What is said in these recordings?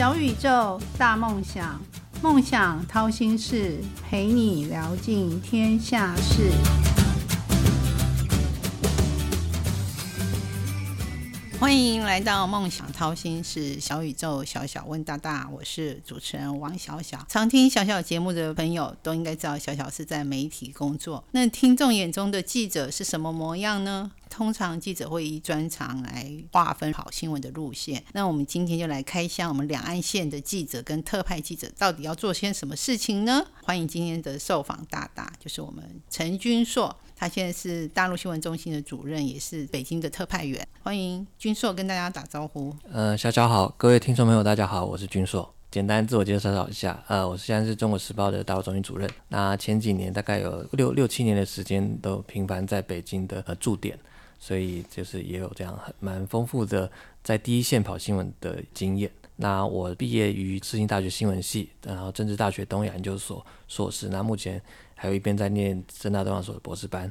小宇宙，大梦想，梦想掏心事，陪你聊尽天下事。欢迎来到梦想掏心是小宇宙，小小问大大，我是主持人王小小。常听小小节目的朋友都应该知道，小小是在媒体工作。那听众眼中的记者是什么模样呢？通常记者会以专长来划分跑新闻的路线。那我们今天就来开箱我们两岸线的记者跟特派记者到底要做些什么事情呢？欢迎今天的受访大大，就是我们陈君硕，他现在是大陆新闻中心的主任，也是北京的特派员。欢迎君硕跟大家打招呼。呃，小小好，各位听众朋友，大家好，我是君硕。简单自我介绍一下，呃，我现在是中国时报的大陆中心主任。那前几年大概有六六七年的时间，都频繁在北京的呃驻点。所以就是也有这样很蛮丰富的在第一线跑新闻的经验。那我毕业于世新大学新闻系，然后政治大学东亚研究所硕士。那目前还有一边在念政大东亚所的博士班，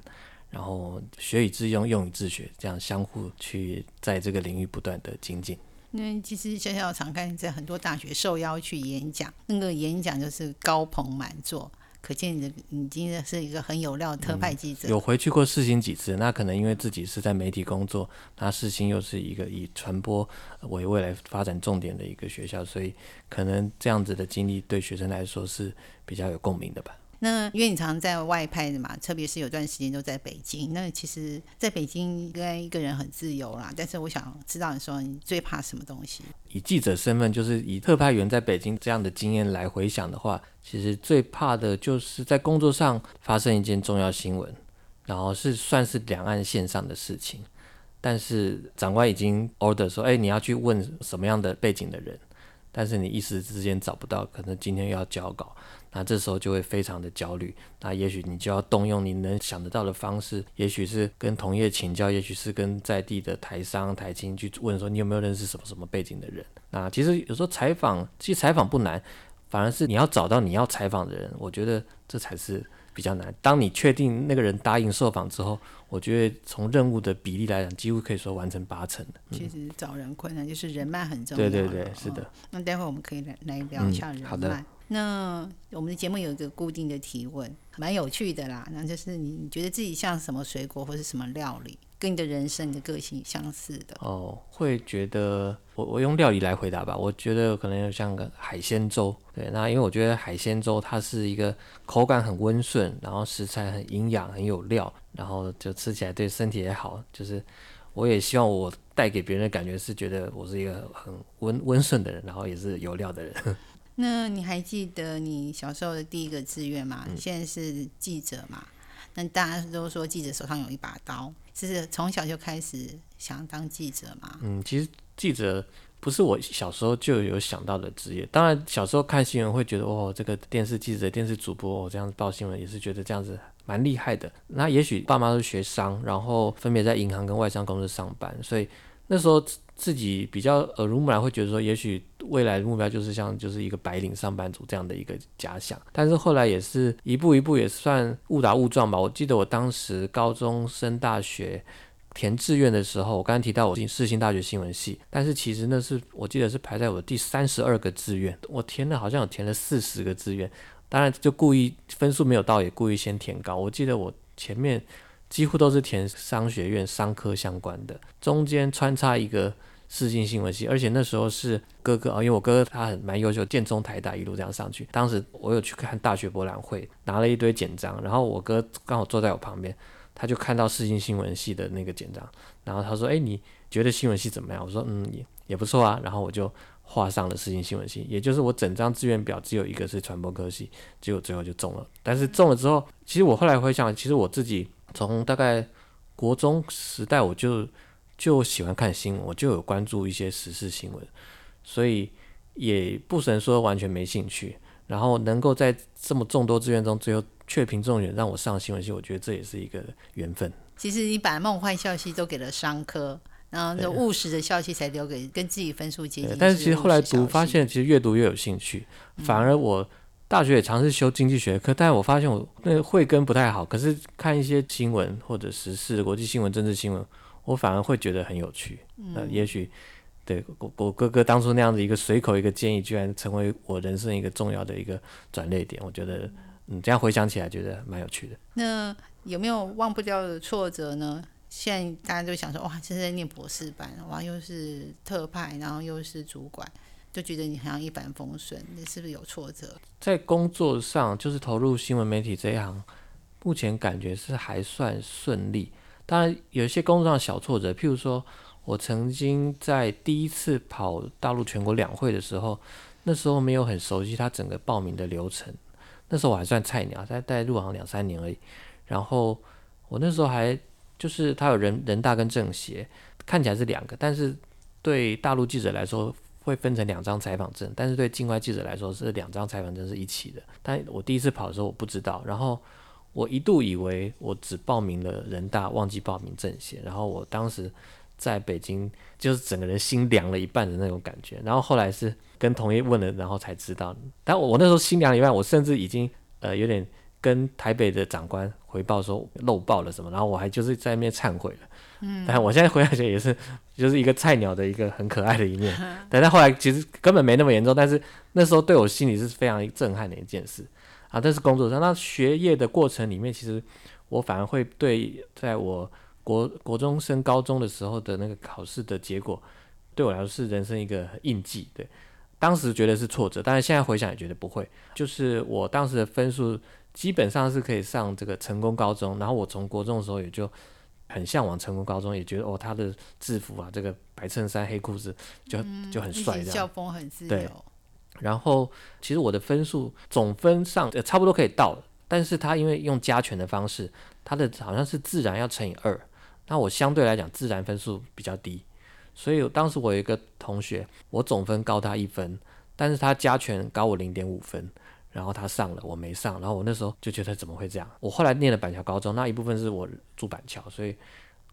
然后学以致用，用以自学，这样相互去在这个领域不断的精进。那其实小小常看在很多大学受邀去演讲，那个演讲就是高朋满座。可见你的已经是一个很有料的特派记者。有回去过世新几次，那可能因为自己是在媒体工作，那世新又是一个以传播为未来发展重点的一个学校，所以可能这样子的经历对学生来说是比较有共鸣的吧。那因为你常常在外派的嘛，特别是有段时间都在北京。那其实，在北京应该一个人很自由啦。但是我想知道你说你最怕什么东西？以记者身份，就是以特派员在北京这样的经验来回想的话，其实最怕的就是在工作上发生一件重要新闻，然后是算是两岸线上的事情，但是长官已经 order 说，哎，你要去问什么样的背景的人，但是你一时之间找不到，可能今天要交稿。那这时候就会非常的焦虑，那也许你就要动用你能想得到的方式，也许是跟同业请教，也许是跟在地的台商、台青去问说你有没有认识什么什么背景的人。那其实有时候采访，其实采访不难，反而是你要找到你要采访的人，我觉得这才是比较难。当你确定那个人答应受访之后，我觉得从任务的比例来讲，几乎可以说完成八成的。其实找人困难，就是人脉很重要。对对对，是的。那待会我们可以来来聊一下人脉。那我们的节目有一个固定的提问，蛮有趣的啦。那就是你觉得自己像什么水果或是什么料理，跟你的人生的个性相似的？哦，会觉得我我用料理来回答吧。我觉得可能像个海鲜粥。对，那因为我觉得海鲜粥它是一个口感很温顺，然后食材很营养，很有料，然后就吃起来对身体也好。就是我也希望我带给别人的感觉是觉得我是一个很温温顺的人，然后也是有料的人。那你还记得你小时候的第一个志愿吗？现在是记者嘛？那大家都说记者手上有一把刀，是从小就开始想当记者嘛？嗯，其实记者不是我小时候就有想到的职业。当然，小时候看新闻会觉得，哦，这个电视记者、电视主播哦，这样子报新闻也是觉得这样子蛮厉害的。那也许爸妈都学商，然后分别在银行跟外商公司上班，所以那时候。自己比较耳濡目染，会觉得说，也许未来的目标就是像就是一个白领上班族这样的一个假想。但是后来也是一步一步，也算误打误撞吧。我记得我当时高中升大学填志愿的时候，我刚刚提到我进世新大学新闻系，但是其实那是我记得是排在我第三十二个志愿，我填的好像有填了四十个志愿，当然就故意分数没有到，也故意先填高。我记得我前面几乎都是填商学院商科相关的，中间穿插一个。世新新闻系，而且那时候是哥哥啊，因为我哥哥他很蛮优秀，建中台大一路这样上去。当时我有去看大学博览会，拿了一堆简章，然后我哥刚好坐在我旁边，他就看到世新新闻系的那个简章，然后他说：“哎，你觉得新闻系怎么样？”我说：“嗯，也也不错啊。”然后我就画上了世新新闻系，也就是我整张志愿表只有一个是传播科系，结果最后就中了。但是中了之后，其实我后来回想，其实我自己从大概国中时代我就。就喜欢看新闻，我就有关注一些时事新闻，所以也不能说完全没兴趣。然后能够在这么众多志愿中，最后却凭中选让我上新闻系，我觉得这也是一个缘分。其实你把梦幻消息都给了商科，然后那务实的消息才留给跟自己分数接近。但是其实后来读发现，其实越读越有兴趣。反而我大学也尝试修经济学科，但是我发现我那个慧根不太好。可是看一些新闻或者时事、国际新闻、政治新闻。我反而会觉得很有趣，呃，也许对我我哥哥当初那样子一个随口一个建议，居然成为我人生一个重要的一个转捩点。我觉得，嗯，这样回想起来，觉得蛮有趣的。那有没有忘不掉的挫折呢？现在大家就想说，哇，现在念博士班，哇，又是特派，然后又是主管，就觉得你好像一帆风顺，你是不是有挫折？在工作上，就是投入新闻媒体这一行，目前感觉是还算顺利。当然，有一些工作上小挫折，譬如说。我曾经在第一次跑大陆全国两会的时候，那时候没有很熟悉他整个报名的流程。那时候我还算菜鸟，才带入行两三年而已。然后我那时候还就是他有人人大跟政协，看起来是两个，但是对大陆记者来说会分成两张采访证，但是对境外记者来说是两张采访证是一起的。但我第一次跑的时候我不知道，然后我一度以为我只报名了人大，忘记报名政协。然后我当时。在北京，就是整个人心凉了一半的那种感觉。然后后来是跟同业问了，然后才知道。但我我那时候心凉一半，我甚至已经呃有点跟台北的长官回报说漏报了什么，然后我还就是在那边忏悔了。嗯，但我现在回想起来也是就是一个菜鸟的一个很可爱的一面。但是后来其实根本没那么严重，但是那时候对我心里是非常震撼的一件事啊。这是工作上，那学业的过程里面，其实我反而会对在我。国国中升高中的时候的那个考试的结果，对我来说是人生一个印记。对，当时觉得是挫折，但是现在回想也觉得不会。就是我当时的分数基本上是可以上这个成功高中，然后我从国中的时候也就很向往成功高中，也觉得哦他的制服啊，这个白衬衫黑裤子就就很帅，这样校风很自由。然后其实我的分数总分上呃差不多可以到了，但是他因为用加权的方式，他的好像是自然要乘以二。那我相对来讲自然分数比较低，所以当时我有一个同学，我总分高他一分，但是他加权高我零点五分，然后他上了，我没上，然后我那时候就觉得怎么会这样？我后来念了板桥高中，那一部分是我住板桥，所以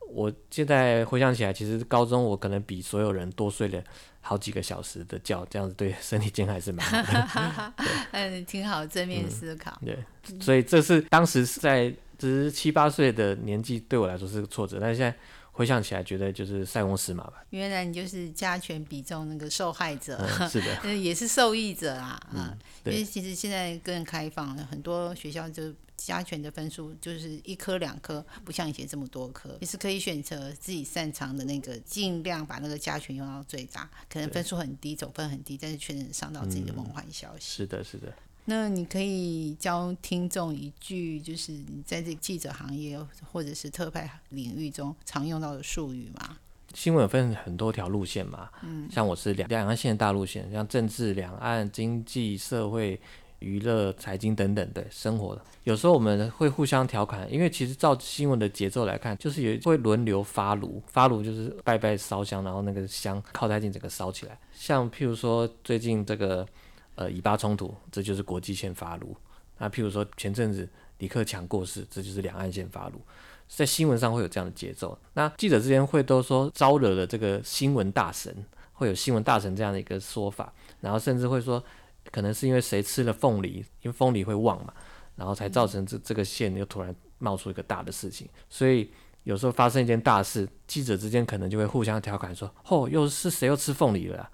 我现在回想起来，其实高中我可能比所有人多睡了好几个小时的觉，这样子对身体健康还是蛮好的。嗯，挺好，正面思考。对，所以这是当时在。只是七八岁的年纪对我来说是个挫折，但是现在回想起来，觉得就是塞翁失马吧。原来你就是加权比重那个受害者，是的，也是受益者啊。嗯，因为其实现在更开放了，很多学校就加权的分数就是一科两科，不像以前这么多科，也是可以选择自己擅长的那个，尽量把那个加权用到最大。可能分数很低，总分很低，但是却能上到自己的梦幻消息。是的，是的。那你可以教听众一句，就是你在这记者行业或者是特派领域中常用到的术语吗？新闻分很多条路线嘛，嗯，像我是两两岸线的大路线，像政治、两岸、经济、社会、娱乐、财经等等，对生活的，有时候我们会互相调侃，因为其实照新闻的节奏来看，就是有会轮流发炉，发炉就是拜拜烧香，然后那个香靠太近整个烧起来，像譬如说最近这个。呃，以巴冲突，这就是国际线发怒。那譬如说前阵子李克强过世，这就是两岸线发怒。在新闻上会有这样的节奏。那记者之间会都说招惹了这个新闻大神，会有新闻大神这样的一个说法。然后甚至会说，可能是因为谁吃了凤梨，因为凤梨会旺嘛，然后才造成这这个线又突然冒出一个大的事情。所以有时候发生一件大事，记者之间可能就会互相调侃说：“哦，又是谁又吃凤梨了？”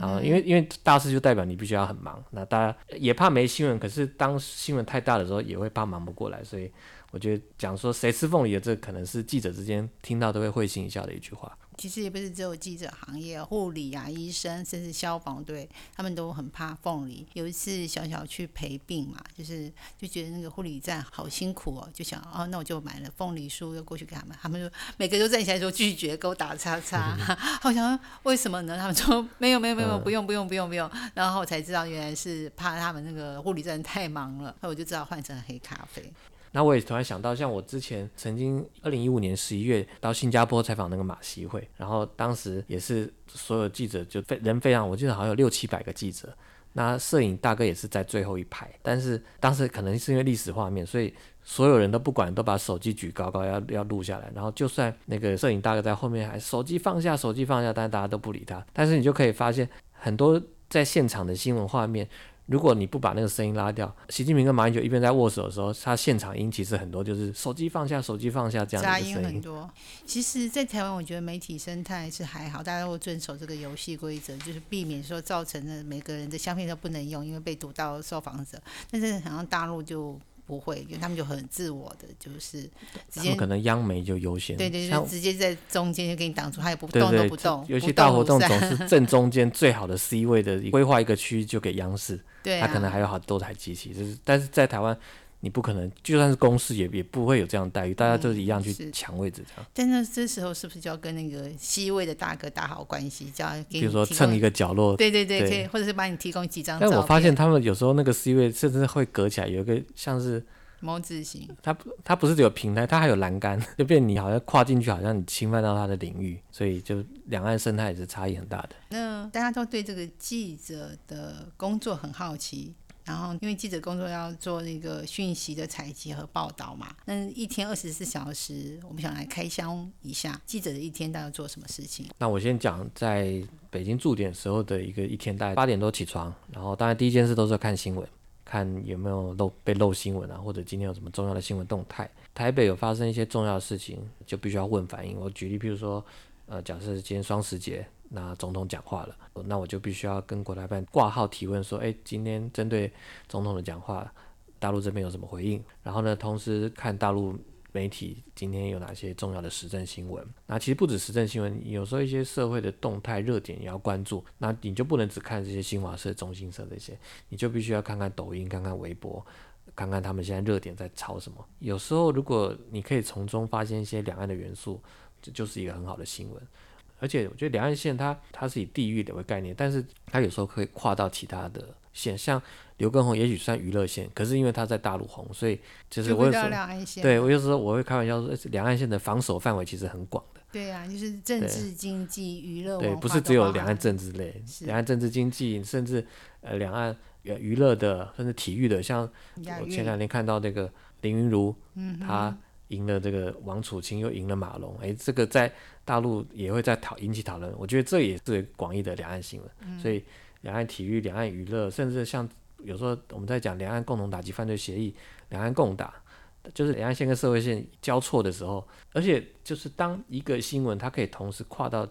然后，因为因为大事就代表你必须要很忙，那大家也怕没新闻，可是当新闻太大的时候，也会怕忙不过来，所以我觉得讲说谁吃凤梨的，这可能是记者之间听到都会会心一笑的一句话。其实也不是只有记者行业，护理啊、医生，甚至消防队，他们都很怕凤梨。有一次小小去陪病嘛，就是就觉得那个护理站好辛苦哦，就想哦，那我就买了凤梨酥，又过去给他们。他们说每个都站起来说拒绝，给我打叉叉。好像为什么呢？他们说没有没有没有，不用不用不用不用。然后我才知道原来是怕他们那个护理站太忙了，那我就知道换成黑咖啡。那我也突然想到，像我之前曾经二零一五年十一月到新加坡采访那个马习会，然后当时也是所有记者就非人非常，我记得好像有六七百个记者，那摄影大哥也是在最后一排，但是当时可能是因为历史画面，所以所有人都不管，都把手机举高高要要录下来，然后就算那个摄影大哥在后面还手机放下，手机放下，但是大家都不理他，但是你就可以发现很多在现场的新闻画面。如果你不把那个声音拉掉，习近平跟马英九一边在握手的时候，他现场音其实很多就是手机放下，手机放下这样杂的声音。音很多。其实，在台湾，我觉得媒体生态是还好，大家会遵守这个游戏规则，就是避免说造成的每个人的相片都不能用，因为被读到受访者。但是好像大陆就不会，因为他们就很自我的，就是直接他们可能央媒就优先，对对，像就直接在中间就给你挡住，他也不对动都不动，尤其大活动总 是正中间最好的 C 位的，规划一个区就给央视，对啊，他可能还有好多台机器，就是但是在台湾。你不可能，就算是公司也也不会有这样的待遇，大家都是一样去抢位置这样。但是这时候是不是就要跟那个 C 位的大哥打好关系，叫他给比如说蹭一个角落，对对对，对可以，或者是帮你提供几张。但我发现他们有时候那个 C 位甚至会隔起来，有一个像是猫字形，它不它不是只有平台，它还有栏杆，就变你好像跨进去，好像你侵犯到它的领域，所以就两岸生态也是差异很大的。那大家都对这个记者的工作很好奇。然后，因为记者工作要做那个讯息的采集和报道嘛，那一天二十四小时，我们想来开箱一下记者的一天大概做什么事情。那我先讲在北京驻点时候的一个一天，大概八点多起床，然后当然第一件事都是要看新闻，看有没有漏被漏新闻啊，或者今天有什么重要的新闻动态。台北有发生一些重要的事情，就必须要问反应。我举例，譬如说，呃，假设今天双十节，那总统讲话了，那我就必须要跟国台办挂号提问说，哎，今天针对总统的讲话，大陆这边有什么回应？然后呢，同时看大陆媒体今天有哪些重要的时政新闻。那其实不止时政新闻，有时候一些社会的动态热点也要关注。那你就不能只看这些新华社、中新社这些，你就必须要看看抖音、看看微博。看看他们现在热点在炒什么。有时候，如果你可以从中发现一些两岸的元素，这就是一个很好的新闻。而且，我觉得两岸线它它是以地域的为概念，但是它有时候可以跨到其他的线，像刘畊宏也许算娱乐线，可是因为他在大陆红，所以就是我有时候对我有时候我会开玩笑说，呃两岸线的防守范围其实很广的。对啊，就是政治、经济、娱乐、对，不是只有两岸政治类，两岸政治经济，甚至呃两岸呃娱乐的，甚至体育的，像我前两天看到那个林云如，她赢了这个王楚钦，又赢了马龙，诶，这个在大陆也会在讨引起讨论。我觉得这也是广义的两岸新闻。所以两岸体育、两岸娱乐，甚至像有时候我们在讲两岸共同打击犯罪协议、两岸共打，就是两岸线跟社会线交错的时候，而且就是当一个新闻它可以同时跨到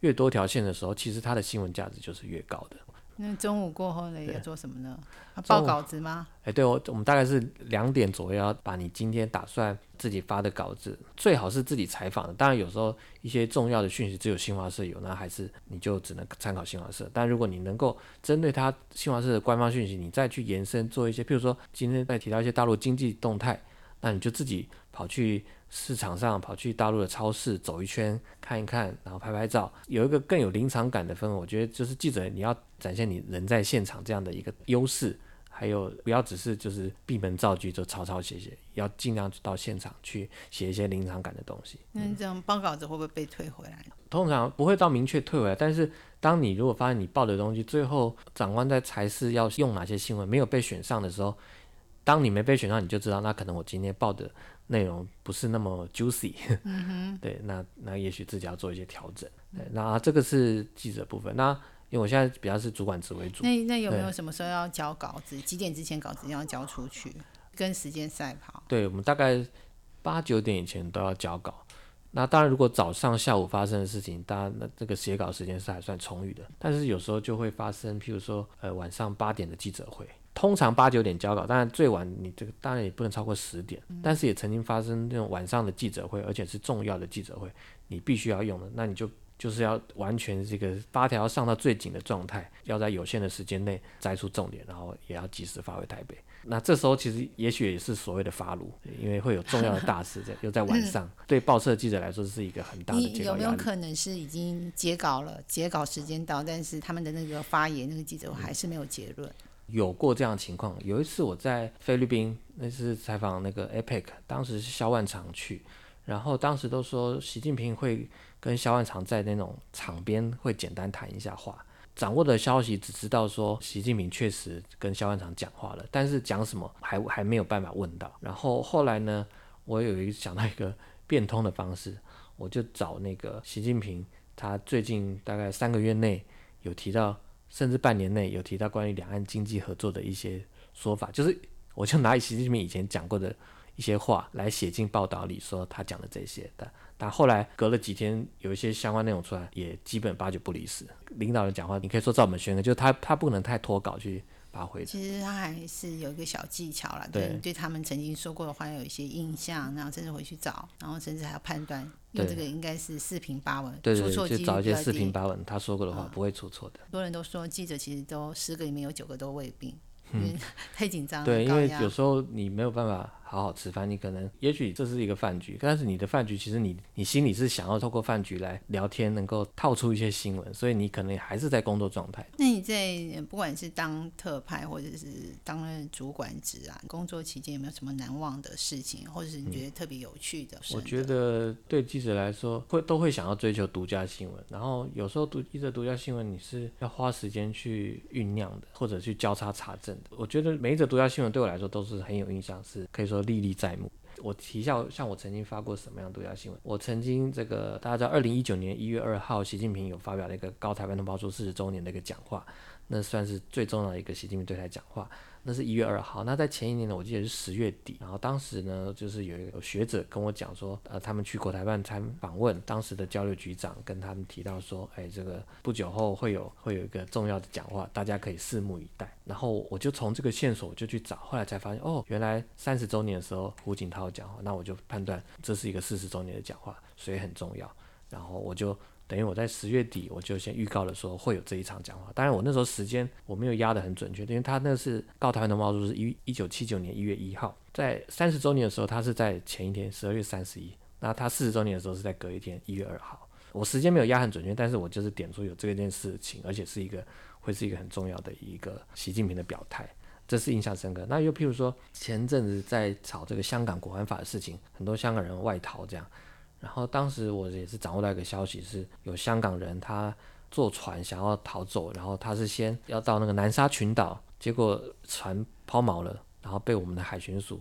越多条线的时候，其实它的新闻价值就是越高的。那中午过后呢，要做什么呢？报稿子吗？哎，对我，我们大概是两点左右要把你今天打算自己发的稿子，最好是自己采访的。当然，有时候一些重要的讯息只有新华社有，那还是你就只能参考新华社。但如果你能够针对它新华社的官方讯息，你再去延伸做一些，譬如说今天再提到一些大陆经济动态，那你就自己跑去市场上，跑去大陆的超市走一圈看一看，然后拍拍照，有一个更有临场感的氛围。我觉得就是记者你要展现你人在现场这样的一个优势。还有，不要只是就是闭门造句就抄抄写写，要尽量到现场去写一些临场感的东西。那你这样报稿子会不会被退回来？通常不会到明确退回来，但是当你如果发现你报的东西最后长官在裁示要用哪些新闻没有被选上的时候，当你没被选上，你就知道那可能我今天报的内容不是那么 juicy，嗯、对，那那也许自己要做一些调整。对，那这个是记者部分。那因为我现在比较是主管职为主，那那有没有什么时候要交稿子？几点之前稿子要交出去？跟时间赛跑？对我们大概八九点以前都要交稿。那当然，如果早上、下午发生的事情，当然那这个写稿时间是还算充裕的。但是有时候就会发生，譬如说，呃，晚上八点的记者会，通常八九点交稿，当然最晚你这个当然也不能超过十点。但是也曾经发生那种晚上的记者会，而且是重要的记者会，你必须要用的，那你就就是要完全这个八条要上到最紧的状态，要在有限的时间内摘出重点，然后也要及时发回台北。那这时候其实也许也是所谓的发炉，因为会有重要的大事在，又在晚上，对报社记者来说是一个很大的你有没有。可能是已经截稿了，截稿时间到，但是他们的那个发言那个记者会还是没有结论？有过这样的情况。有一次我在菲律宾，那次采访那个 APEC，当时是肖万长去，然后当时都说习近平会跟肖万长在那种场边会简单谈一下话。掌握的消息只知道说习近平确实跟肖万长讲话了，但是讲什么还还没有办法问到。然后后来呢，我有一想到一个变通的方式，我就找那个习近平，他最近大概三个月内有提到甚至半年内有提到关于两岸经济合作的一些说法，就是我就拿习近平以前讲过的一些话来写进报道里，说他讲的这些的。但后来隔了几天，有一些相关内容出来，也基本八九不离十。领导人讲话，你可以说照本宣科，就是他他不能太脱稿去发挥。其实他还是有一个小技巧啦，对对他们曾经说过的话有一些印象，然后甚至回去找，然后甚至还要判断，这个应该是四平八稳，对对，就找一些四平八稳他说过的话不会出错的。很多人都说记者其实都十个里面有九个都胃病，因为 太紧张。对，因为有时候你没有办法。好好吃饭，你可能也许这是一个饭局，但是你的饭局其实你你心里是想要透过饭局来聊天，能够套出一些新闻，所以你可能还是在工作状态。那你在不管是当特派或者是当任主管职啊，工作期间有没有什么难忘的事情，或者是你觉得特别有趣的？我觉得对记者来说，会都会想要追求独家新闻，然后有时候读一则独家新闻你是要花时间去酝酿的，或者去交叉查证的。我觉得每一则独家新闻对我来说都是很有印象，是可以说。历历在目。我提一下，像我曾经发过什么样的独家新闻？我曾经这个大家知道，二零一九年一月二号，习近平有发表了一个高台湾同胞书四十周年的一个讲话，那算是最重要的一个习近平对台讲话。那是一月二号，那在前一年呢，我记得是十月底，然后当时呢，就是有一个学者跟我讲说，呃，他们去国台办参访问，当时的交流局长跟他们提到说，哎，这个不久后会有会有一个重要的讲话，大家可以拭目以待。然后我就从这个线索就去找，后来才发现，哦，原来三十周年的时候胡锦涛讲话，那我就判断这是一个四十周年的讲话，所以很重要。然后我就。等于我在十月底我就先预告了说会有这一场讲话，当然我那时候时间我没有压得很准确，因为他那是告台湾同胞书是一一九七九年一月一号，在三十周年的时候他是在前一天十二月三十一，那他四十周年的时候是在隔一天一月二号，我时间没有压很准确，但是我就是点出有这件事情，而且是一个会是一个很重要的一个习近平的表态，这是印象深刻。那又譬如说前阵子在炒这个香港国安法的事情，很多香港人外逃这样。然后当时我也是掌握到一个消息，是有香港人他坐船想要逃走，然后他是先要到那个南沙群岛，结果船抛锚了，然后被我们的海巡署。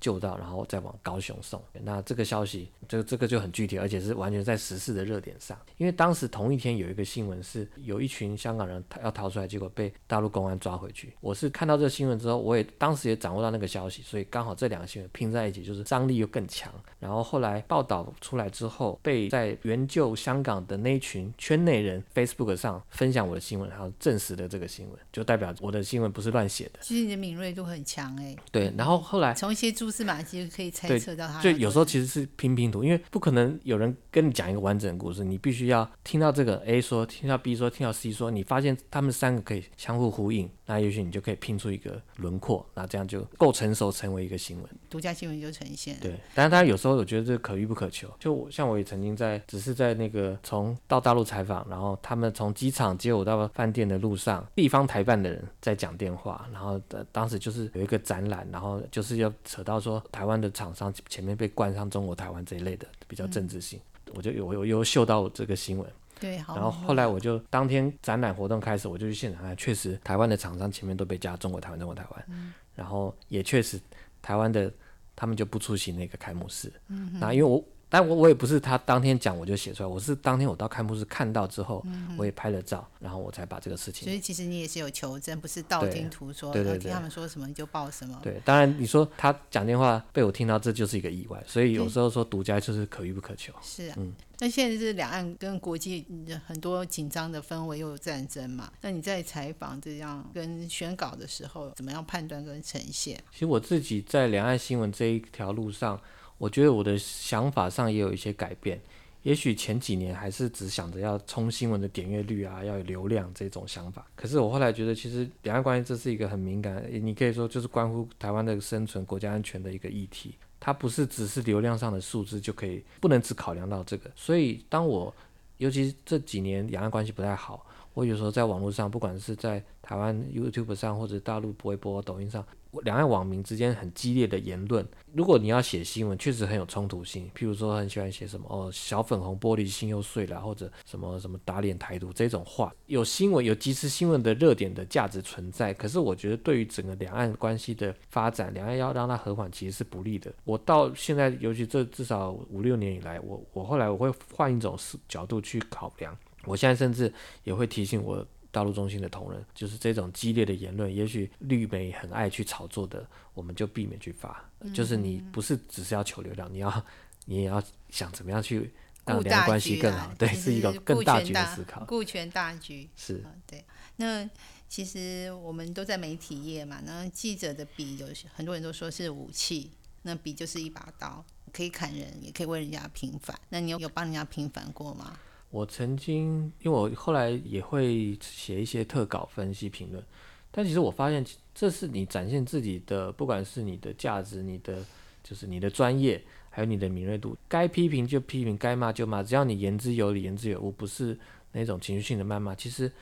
救到，然后再往高雄送。那这个消息，这这个就很具体，而且是完全在时事的热点上。因为当时同一天有一个新闻是，有一群香港人要逃出来，结果被大陆公安抓回去。我是看到这个新闻之后，我也当时也掌握到那个消息，所以刚好这两个新闻拼在一起，就是张力又更强。然后后来报道出来之后，被在援救香港的那一群圈内人 Facebook 上分享我的新闻，然后证实了这个新闻，就代表我的新闻不是乱写的。其实你的敏锐度很强哎。对，然后后来从一些蛛丝马迹可以猜测到他，就有时候其实是拼拼图，因为不可能有人跟你讲一个完整的故事，你必须要听到这个 A 说，听到 B 说，听到 C 说，你发现他们三个可以相互呼应，那也许你就可以拼出一个轮廓，那这样就够成熟，成为一个新闻，独家新闻就呈现。对，但是当然有时候我觉得这可遇不可求，就像我也曾经在，只是在那个从到大陆采访，然后他们从机场接我到饭店的路上，地方台办的人在讲电话，然后当时就是有一个展览，然后就是要扯到说。台湾的厂商前面被冠上中国台湾这一类的比较政治性，我就有有有嗅到这个新闻。对，然后后来我就当天展览活动开始，我就去现场看，确实台湾的厂商前面都被加中国台湾中国台湾，然后也确实台湾的他们就不出席那个开幕式。那因为我。但我我也不是他当天讲我就写出来，我是当天我到开幕式看到之后，我也拍了照，然后我才把这个事情。所以其实你也是有求证，不是道听途说，对对听他们说什么你就报什么。对，当然你说他讲电话被我听到，这就是一个意外。所以有时候说独家就是可遇不可求。是啊，嗯。那现在是两岸跟国际很多紧张的氛围，又有战争嘛？那你在采访这样跟选稿的时候，怎么样判断跟呈现？其实我自己在两岸新闻这一条路上。我觉得我的想法上也有一些改变，也许前几年还是只想着要冲新闻的点阅率啊，要有流量这种想法。可是我后来觉得，其实两岸关系这是一个很敏感，你可以说就是关乎台湾的生存、国家安全的一个议题。它不是只是流量上的数字就可以，不能只考量到这个。所以当我，尤其这几年两岸关系不太好。我有时候在网络上，不管是在台湾 YouTube 上，或者大陆微博、抖音上，两岸网民之间很激烈的言论。如果你要写新闻，确实很有冲突性。譬如说，很喜欢写什么哦，小粉红玻璃心又碎了，或者什么什么打脸台独这种话，有新闻有即时新闻的热点的价值存在。可是我觉得，对于整个两岸关系的发展，两岸要让它和缓，其实是不利的。我到现在，尤其这至少五六年以来，我我后来我会换一种角度去考量。我现在甚至也会提醒我大陆中心的同仁，就是这种激烈的言论，也许绿媒很爱去炒作的，我们就避免去发。就是你不是只是要求流量，你要你也要想怎么样去让两岸关系更好，对，是一个更大局的思考，顾全大局是。对，那其实我们都在媒体业嘛，那记者的笔有很多人都说是武器，那笔就是一把刀，可以砍人，也可以为人家平反。那你有有帮人家平反过吗？我曾经，因为我后来也会写一些特稿分析评论，但其实我发现，这是你展现自己的，不管是你的价值、你的就是你的专业，还有你的敏锐度，该批评就批评，该骂就骂，只要你言之有理、言之有物，不是那种情绪性的谩骂，其实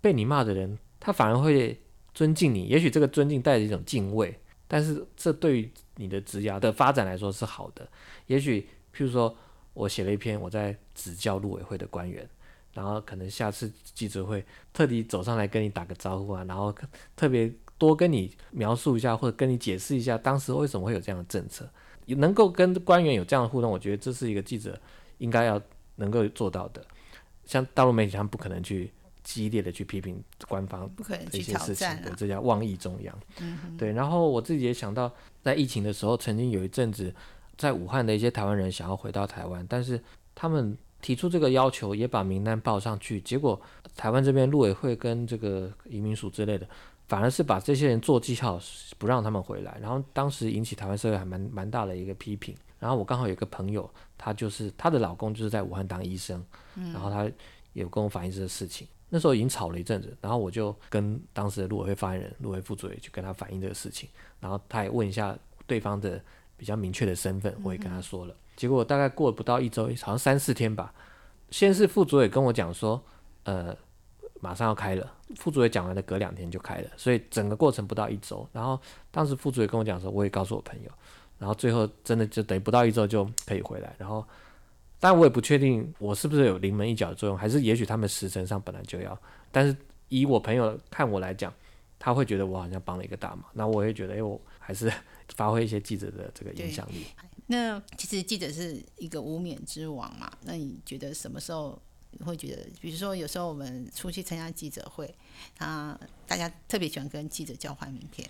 被你骂的人，他反而会尊敬你。也许这个尊敬带着一种敬畏，但是这对于你的职涯的发展来说是好的。也许，譬如说。我写了一篇，我在指教陆委会的官员，然后可能下次记者会特地走上来跟你打个招呼啊，然后特别多跟你描述一下或者跟你解释一下当时为什么会有这样的政策，能够跟官员有这样的互动，我觉得这是一个记者应该要能够做到的。像大陆媒体，他们不可能去激烈的去批评官方的一些事情，这叫妄议中央。对，然后我自己也想到，在疫情的时候，曾经有一阵子。在武汉的一些台湾人想要回到台湾，但是他们提出这个要求，也把名单报上去，结果台湾这边陆委会跟这个移民署之类的，反而是把这些人做记号，不让他们回来。然后当时引起台湾社会还蛮蛮大的一个批评。然后我刚好有个朋友，她就是她的老公就是在武汉当医生，然后他有跟我反映这个事情。那时候已经吵了一阵子，然后我就跟当时的陆委会发言人、陆委副主委去跟他反映这个事情，然后他也问一下对方的。比较明确的身份，我也跟他说了。结果大概过不到一周，好像三四天吧。先是副主委跟我讲说，呃，马上要开了。副主委讲完了，隔两天就开了，所以整个过程不到一周。然后当时副主委跟我讲说，我也告诉我朋友，然后最后真的就等于不到一周就可以回来。然后，但我也不确定我是不是有临门一脚的作用，还是也许他们时辰上本来就要。但是以我朋友看我来讲，他会觉得我好像帮了一个大忙。那我也觉得，哎，我还是。发挥一些记者的这个影响力。那其实记者是一个无冕之王嘛？那你觉得什么时候会觉得？比如说有时候我们出去参加记者会，啊，大家特别喜欢跟记者交换名片。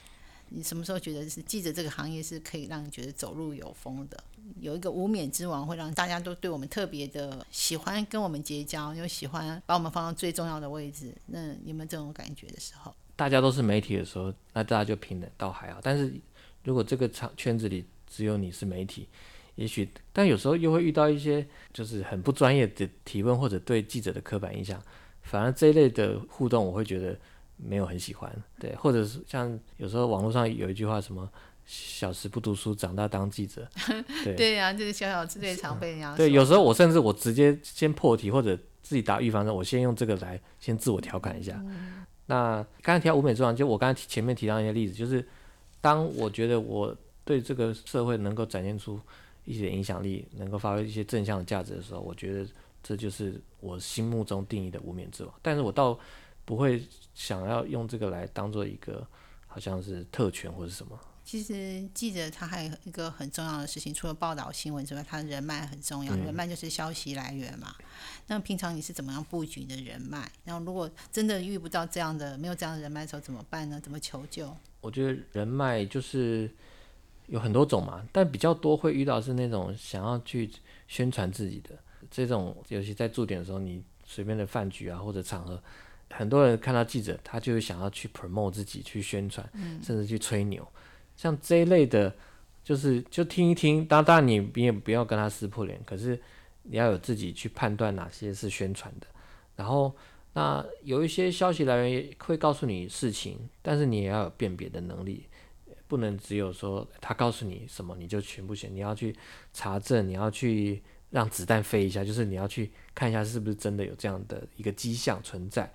你什么时候觉得是记者这个行业是可以让你觉得走路有风的？有一个无冕之王会让大家都对我们特别的喜欢跟我们结交，又喜欢把我们放到最重要的位置。那有没有这种感觉的时候？大家都是媒体的时候，那大家就平等倒还好。但是如果这个场圈子里只有你是媒体，也许，但有时候又会遇到一些就是很不专业的提问，或者对记者的刻板印象，反而这一类的互动，我会觉得没有很喜欢。对，或者是像有时候网络上有一句话，什么小时不读书，长大当记者。对对呀，就是小小最常被人家对，有时候我甚至我直接先破题，或者自己打预防针，我先用这个来先自我调侃一下。那刚才提到五美之王，就我刚才前面提到一些例子，就是。当我觉得我对这个社会能够展现出一些影响力，能够发挥一些正向的价值的时候，我觉得这就是我心目中定义的无冕之王。但是我倒不会想要用这个来当做一个好像是特权或者什么。其实记者他还有一个很重要的事情，除了报道新闻之外，他的人脉很重要。人脉就是消息来源嘛。那平常你是怎么样布局的人脉？然后如果真的遇不到这样的、没有这样的人脉的时候怎么办呢？怎么求救？我觉得人脉就是有很多种嘛，但比较多会遇到是那种想要去宣传自己的这种，尤其在驻点的时候，你随便的饭局啊或者场合，很多人看到记者，他就会想要去 promote 自己，去宣传，甚至去吹牛。像这一类的，就是就听一听，当当然你你也不要跟他撕破脸，可是你要有自己去判断哪些是宣传的。然后那有一些消息来源会告诉你事情，但是你也要有辨别的能力，不能只有说他告诉你什么你就全部信，你要去查证，你要去让子弹飞一下，就是你要去看一下是不是真的有这样的一个迹象存在。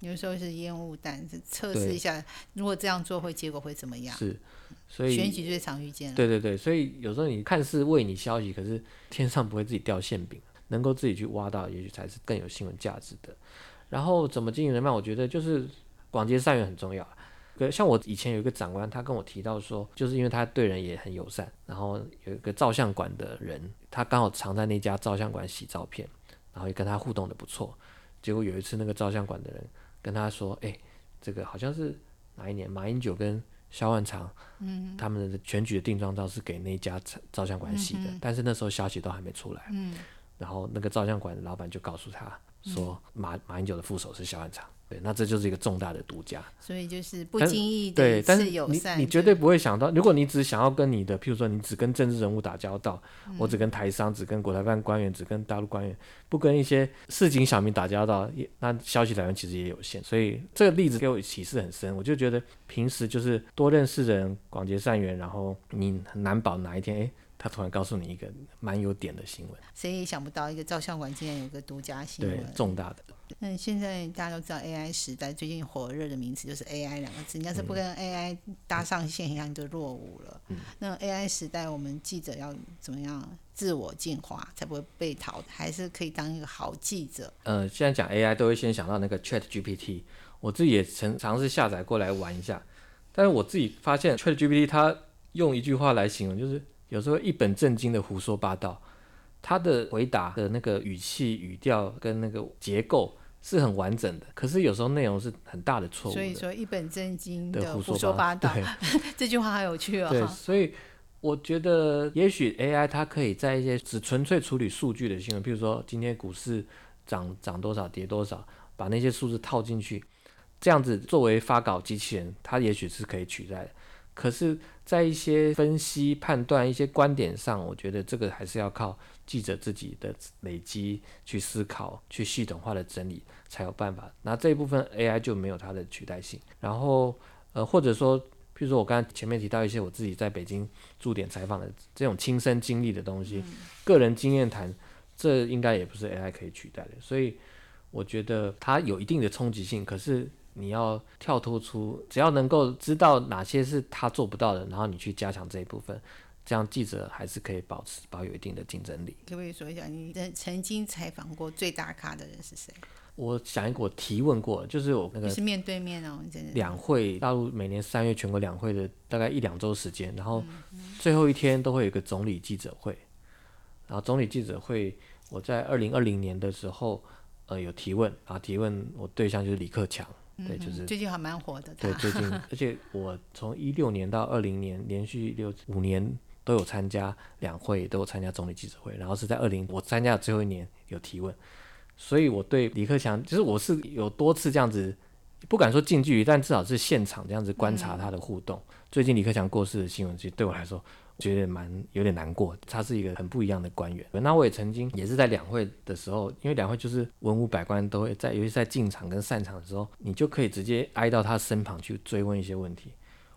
有时候是烟雾弹，测试一下，如果这样做会结果会怎么样？是，所以选举最常遇见。对对对，所以有时候你看似为你消息，可是天上不会自己掉馅饼，能够自己去挖到，也许才是更有新闻价值的。然后怎么经营人脉？我觉得就是广结善缘很重要。像我以前有一个长官，他跟我提到说，就是因为他对人也很友善，然后有一个照相馆的人，他刚好常在那家照相馆洗照片，然后也跟他互动的不错。结果有一次那个照相馆的人。跟他说，哎、这个好像是哪一年，马英九跟萧万长，嗯，他们的选举的定妆照是给那家照照相馆洗的，但是那时候消息都还没出来，嗯，然后那个照相馆的老板就告诉他说，马马英九的副手是萧万长，对，那这就是一个重大的独家，所以就是不经意的对，一但是次友善，你你绝对不会想到，如果你只想要跟你的，譬如说你只跟政治人物打交道，我只跟台商，只跟国台办官员，只跟大陆官员，不跟一些市井小民打交道，也那消息来源其实也有限。所以这个例子给我启示很深，我就觉得平时就是多认识人，广结善缘，然后你很难保哪一天，诶，他突然告诉你一个蛮有点的新闻，谁也想不到一个照相馆竟然有个独家新对闻，。重大的。那现在大家都知道 AI 时代，最近火热的名词就是 AI 两个字。你要是不跟 AI 搭上线，一样就落伍了。那 AI 时代，我们记者要怎么样自我进化，才不会被淘汰？还是可以当一个好记者？呃，现在讲 AI 都会先想到那个 Chat GPT，我自己也曾尝试下载过来玩一下，但是我自己发现 Chat GPT 它用一句话来形容，就是有时候一本正经的胡说八道，他的回答的那个语气、语调跟那个结构是很完整的，可是有时候内容是很大的错误的。所以说，一本正经的胡说八道，这句话好有趣哦对，哦。所以我觉得也许 AI 它可以在一些只纯粹处理数据的新闻，譬如说今天股市涨涨多少、跌多少，把那些数字套进去，这样子作为发稿机器人，它也许是可以取代的。可是，在一些分析、判断、一些观点上，我觉得这个还是要靠记者自己的累积、去思考、去系统化的整理才有办法。那这一部分 AI 就没有它的取代性。然后，呃，或者说，譬如说我刚才前面提到一些我自己在北京驻点采访的这种亲身经历的东西，个人经验谈，这应该也不是 AI 可以取代的。所以，我觉得它有一定的冲击性，可是你要跳脱出，只要能够知道哪些是他做不到的，然后你去加强这一部分，这样记者还是可以保持保有一定的竞争力。可不可以说一下，你曾曾经采访过最大咖的人是谁？我想一个，我提问过，就是我那个就是面对面哦，真的两会，大陆每年三月全国两会的大概一两周时间，然后最后一天都会有一个总理记者会，然后总理记者会，我在二零二零年的时候，呃，有提问，然后提问我对象就是李克强，对，就是最近还蛮火的。对最近，而且我从一六年到二零年，连续六五年都有参加两会，都有参加总理记者会，然后是在二零我参加的最后一年有提问，所以我对李克强，其实我是有多次这样子，不敢说近距离，但至少是现场这样子观察他的互动。最近李克强过世的新闻，其实对我来说。觉得蛮有点难过，他是一个很不一样的官员。那我也曾经也是在两会的时候，因为两会就是文武百官都会在，尤其在进场跟散场的时候，你就可以直接挨到他身旁去追问一些问题。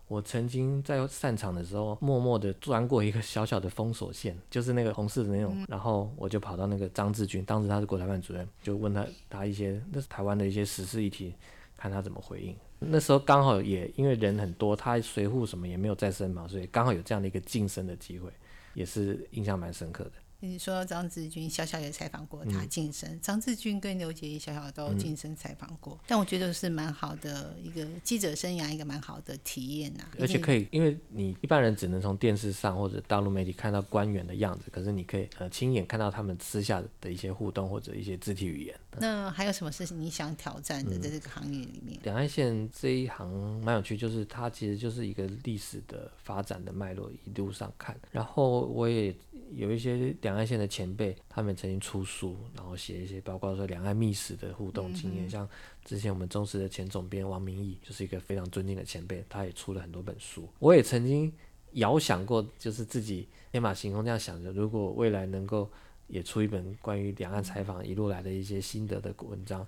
我曾经在散场的时候，默默地钻过一个小小的封锁线，就是那个红色的那种，然后我就跑到那个张志军，当时他是国台办主任，就问他他一些那是台湾的一些时事议题，看他怎么回应。那时候刚好也因为人很多，他随护什么也没有在身旁，所以刚好有这样的一个晋升的机会，也是印象蛮深刻的。你说张志军，小小也采访过嗯他晋升。张志军跟刘杰一小小都晋升采访过，但我觉得是蛮好的一个记者生涯，一个蛮好的体验呐、而且可以以，因为你一般人只能从电视上或者大陆媒体看到官员的样子，可是你可以呃亲眼看到他们私下的一些互动或者一些肢体语言。那还有什么事情你想挑战嗯的，在这个行业里面？两岸线这一行蛮有趣，就是它其实就是一个历史的发展的脉络，一路上看。然后我也有一些两岸线的前辈，他们曾经出书，然后写一些包括说两岸密史的互动经验，像之前我们忠实的前总编王明义，就是一个非常尊敬的前辈，他也出了很多本书。我也曾经遥想过，就是自己天马行空这样想着，如果未来能够也出一本关于两岸采访一路来的一些心得的文章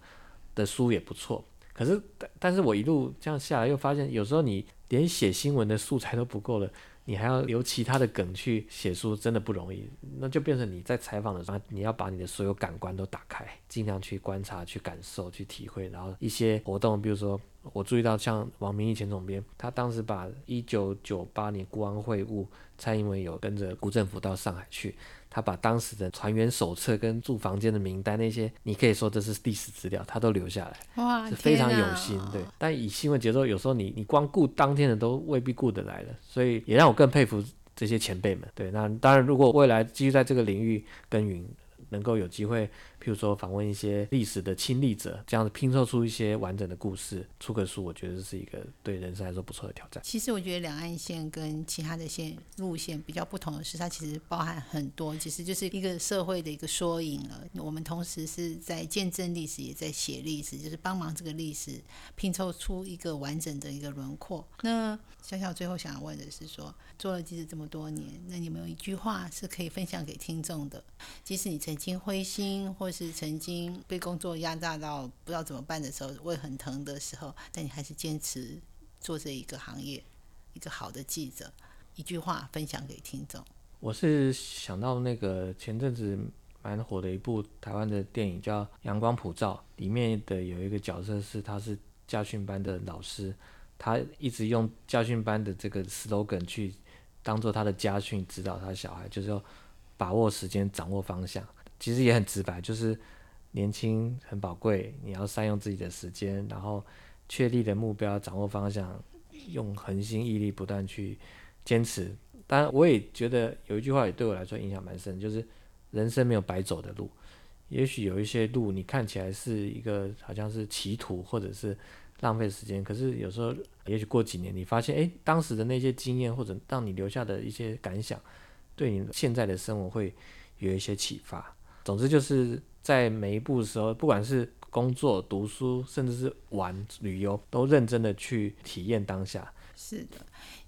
的书也不错。可是，但但是我一路这样下来，又发现有时候你连写新闻的素材都不够了，你还要留其他的梗去写书，真的不容易。那就变成你在采访的时候，你要把你的所有感官都打开，尽量去观察、去感受、去体会。然后一些活动，比如说我注意到像王明义前总编，他当时把一九九八年国安会晤，蔡英文有跟着辜政府到上海去。他把当时的船员手册跟住房间的名单那些，你可以说这是历史资料，他都留下来。哇，是非常有心，对。但以新闻节奏，有时候你你光顾当天的都未必顾得来了，所以也让我更佩服这些前辈们。对，那当然，如果未来继续在这个领域耕耘，能够有机会，譬如说访问一些历史的亲历者，这样子拼凑出一些完整的故事，出个书，我觉得是一个对人生来说不错的挑战。其实我觉得两岸线跟其他的线路线比较不同的是，它其实包含很多，其实就是一个社会的一个缩影了。我们同时是在见证历史，也在写历史，就是帮忙这个历史拼凑出一个完整的一个轮廓。那小小最后想要问的是说，做了记者这么多年，那你有没有一句话是可以分享给听众的？即使你曾经灰心，或是曾经被工作压榨到不知道怎么办的时候，胃很疼的时候，但你还是坚持做这一个行业，一个好的记者。一句话分享给听众。我是想到那个前阵子蛮火的一部台湾的电影叫《阳光普照》，里面的有一个角色是他是家训班的老师，他一直用家训班的这个 slogan 去当做他的家训，指导他小孩，就是要把握时间，掌握方向。其实也很直白，就是年轻很宝贵，你要善用自己的时间，然后确立的目标，掌握方向，用恒心毅力不断去坚持。当然，我也觉得有一句话也对我来说影响蛮深，就是人生没有白走的路。也许有一些路你看起来是一个好像是歧途，或者是浪费时间，可是有时候也许过几年，你发现，诶，当时的那些经验或者让你留下的一些感想，对你现在的生活会有一些启发。总之就是在每一步的时候，不管是工作、读书，甚至是玩、旅游，都认真的去体验当下。是的，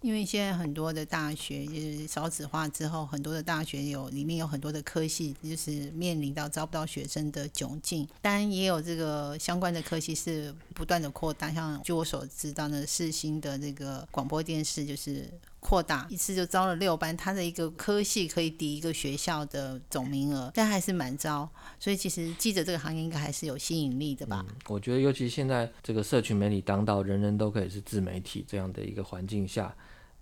因为现在很多的大学就是少子化之后，很多的大学有里面有很多的科系，就是面临到招不到学生的窘境。当然也有这个相关的科系是不断的扩大，像据我所知道呢，世新的这个广播电视就是。扩大一次就招了六班，他的一个科系可以抵一个学校的总名额，但还是满招。所以其实记者这个行业应该还是有吸引力的吧？我觉得，尤其现在这个社群媒体当道，人人都可以是自媒体这样的一个环境下，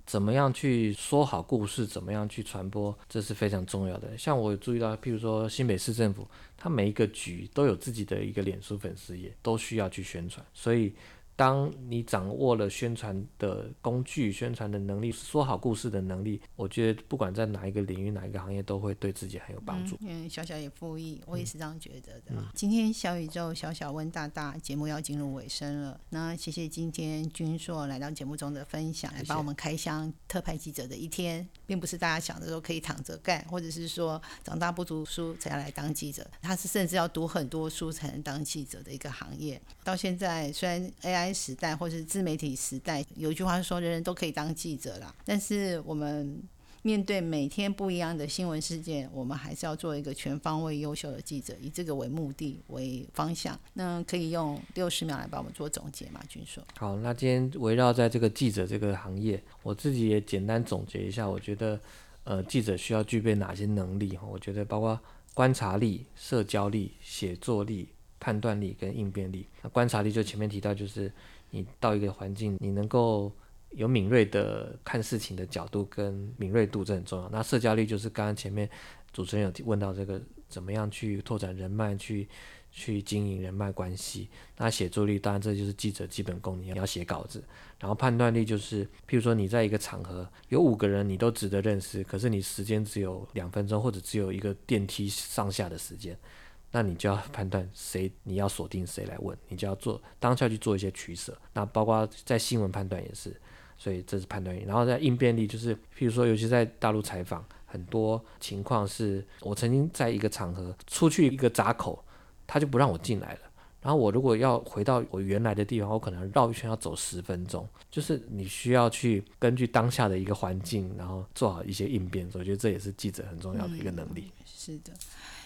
怎么样去说好故事，怎么样去传播，这是非常重要的。像我注意到，譬如说新北市政府，它每一个局都有自己的一个脸书粉丝页，都需要去宣传，所以。当你掌握了宣传的工具、宣传的能力、说好故事的能力，我觉得不管在哪一个领域、哪一个行业，都会对自己很有帮助。嗯，小小也复议，我也是这样觉得的。今天小宇宙小小问大大节目要进入尾声了，那谢谢今天君硕来到节目中的分享，来帮我们开箱特派记者的一天，并不是大家想的说可以躺着干，或者是说长大不读书才要来当记者，他是甚至要读很多书才能当记者的一个行业。到现在虽然 AI。时代或者是自媒体时代，有一句话说人人都可以当记者啦。但是我们面对每天不一样的新闻事件，我们还是要做一个全方位优秀的记者，以这个为目的为方向。那可以用六十秒来帮我们做总结吗？君硕。好，那今天围绕在这个记者这个行业，我自己也简单总结一下。我觉得，呃，记者需要具备哪些能力？我觉得包括观察力、社交力、写作力。判断力跟应变力，那观察力就前面提到，就是你到一个环境，你能够有敏锐的看事情的角度跟敏锐度，这很重要。那社交力就是刚刚前面主持人有问到这个，怎么样去拓展人脉，去去经营人脉关系。那写作力当然这就是记者基本功，你要写稿子。然后判断力就是，譬如说你在一个场合有五个人，你都值得认识，可是你时间只有两分钟，或者只有一个电梯上下的时间。那你就要判断谁，你要锁定谁来问，你就要做当下去做一些取舍。那包括在新闻判断也是，所以这是判断力。然后在应变力，就是譬如说，尤其在大陆采访，很多情况是我曾经在一个场合出去一个闸口，他就不让我进来了。然后我如果要回到我原来的地方，我可能绕一圈要走十分钟。就是你需要去根据当下的一个环境，然后做好一些应变。我觉得这也是记者很重要的一个能力。是的。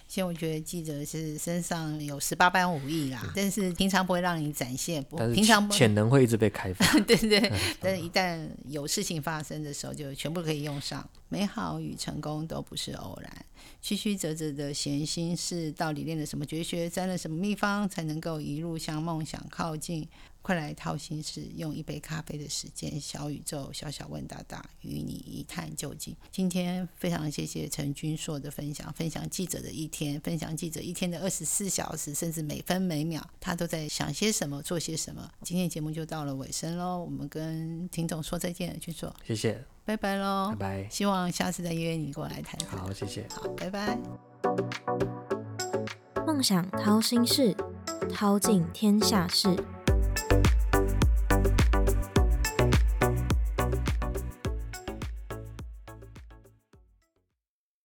现在我觉得记者是身上有十八般武艺啦，但是平常不会让你展现，平常潜能会一直被开发。对对，但是一旦有事情发生的时候，就全部可以用上。美好与成功都不是偶然，曲曲折折的闲心事，到底练了什么绝学，沾了什么秘方，才能够一路向梦想靠近？快来掏心事，用一杯咖啡的时间，小宇宙小小问大大，与你一探究竟。今天非常谢谢陈君硕的分享，分享记者的一天，分享记者一天的二十四小时，甚至每分每秒，他都在想些什么，做些什么。今天节目就到了尾声喽，我们跟听众说再见，君硕，谢谢，拜拜喽，拜拜，希望下次再约你过来谈。好，谢谢，好，拜拜。梦想掏心事，掏尽天下事。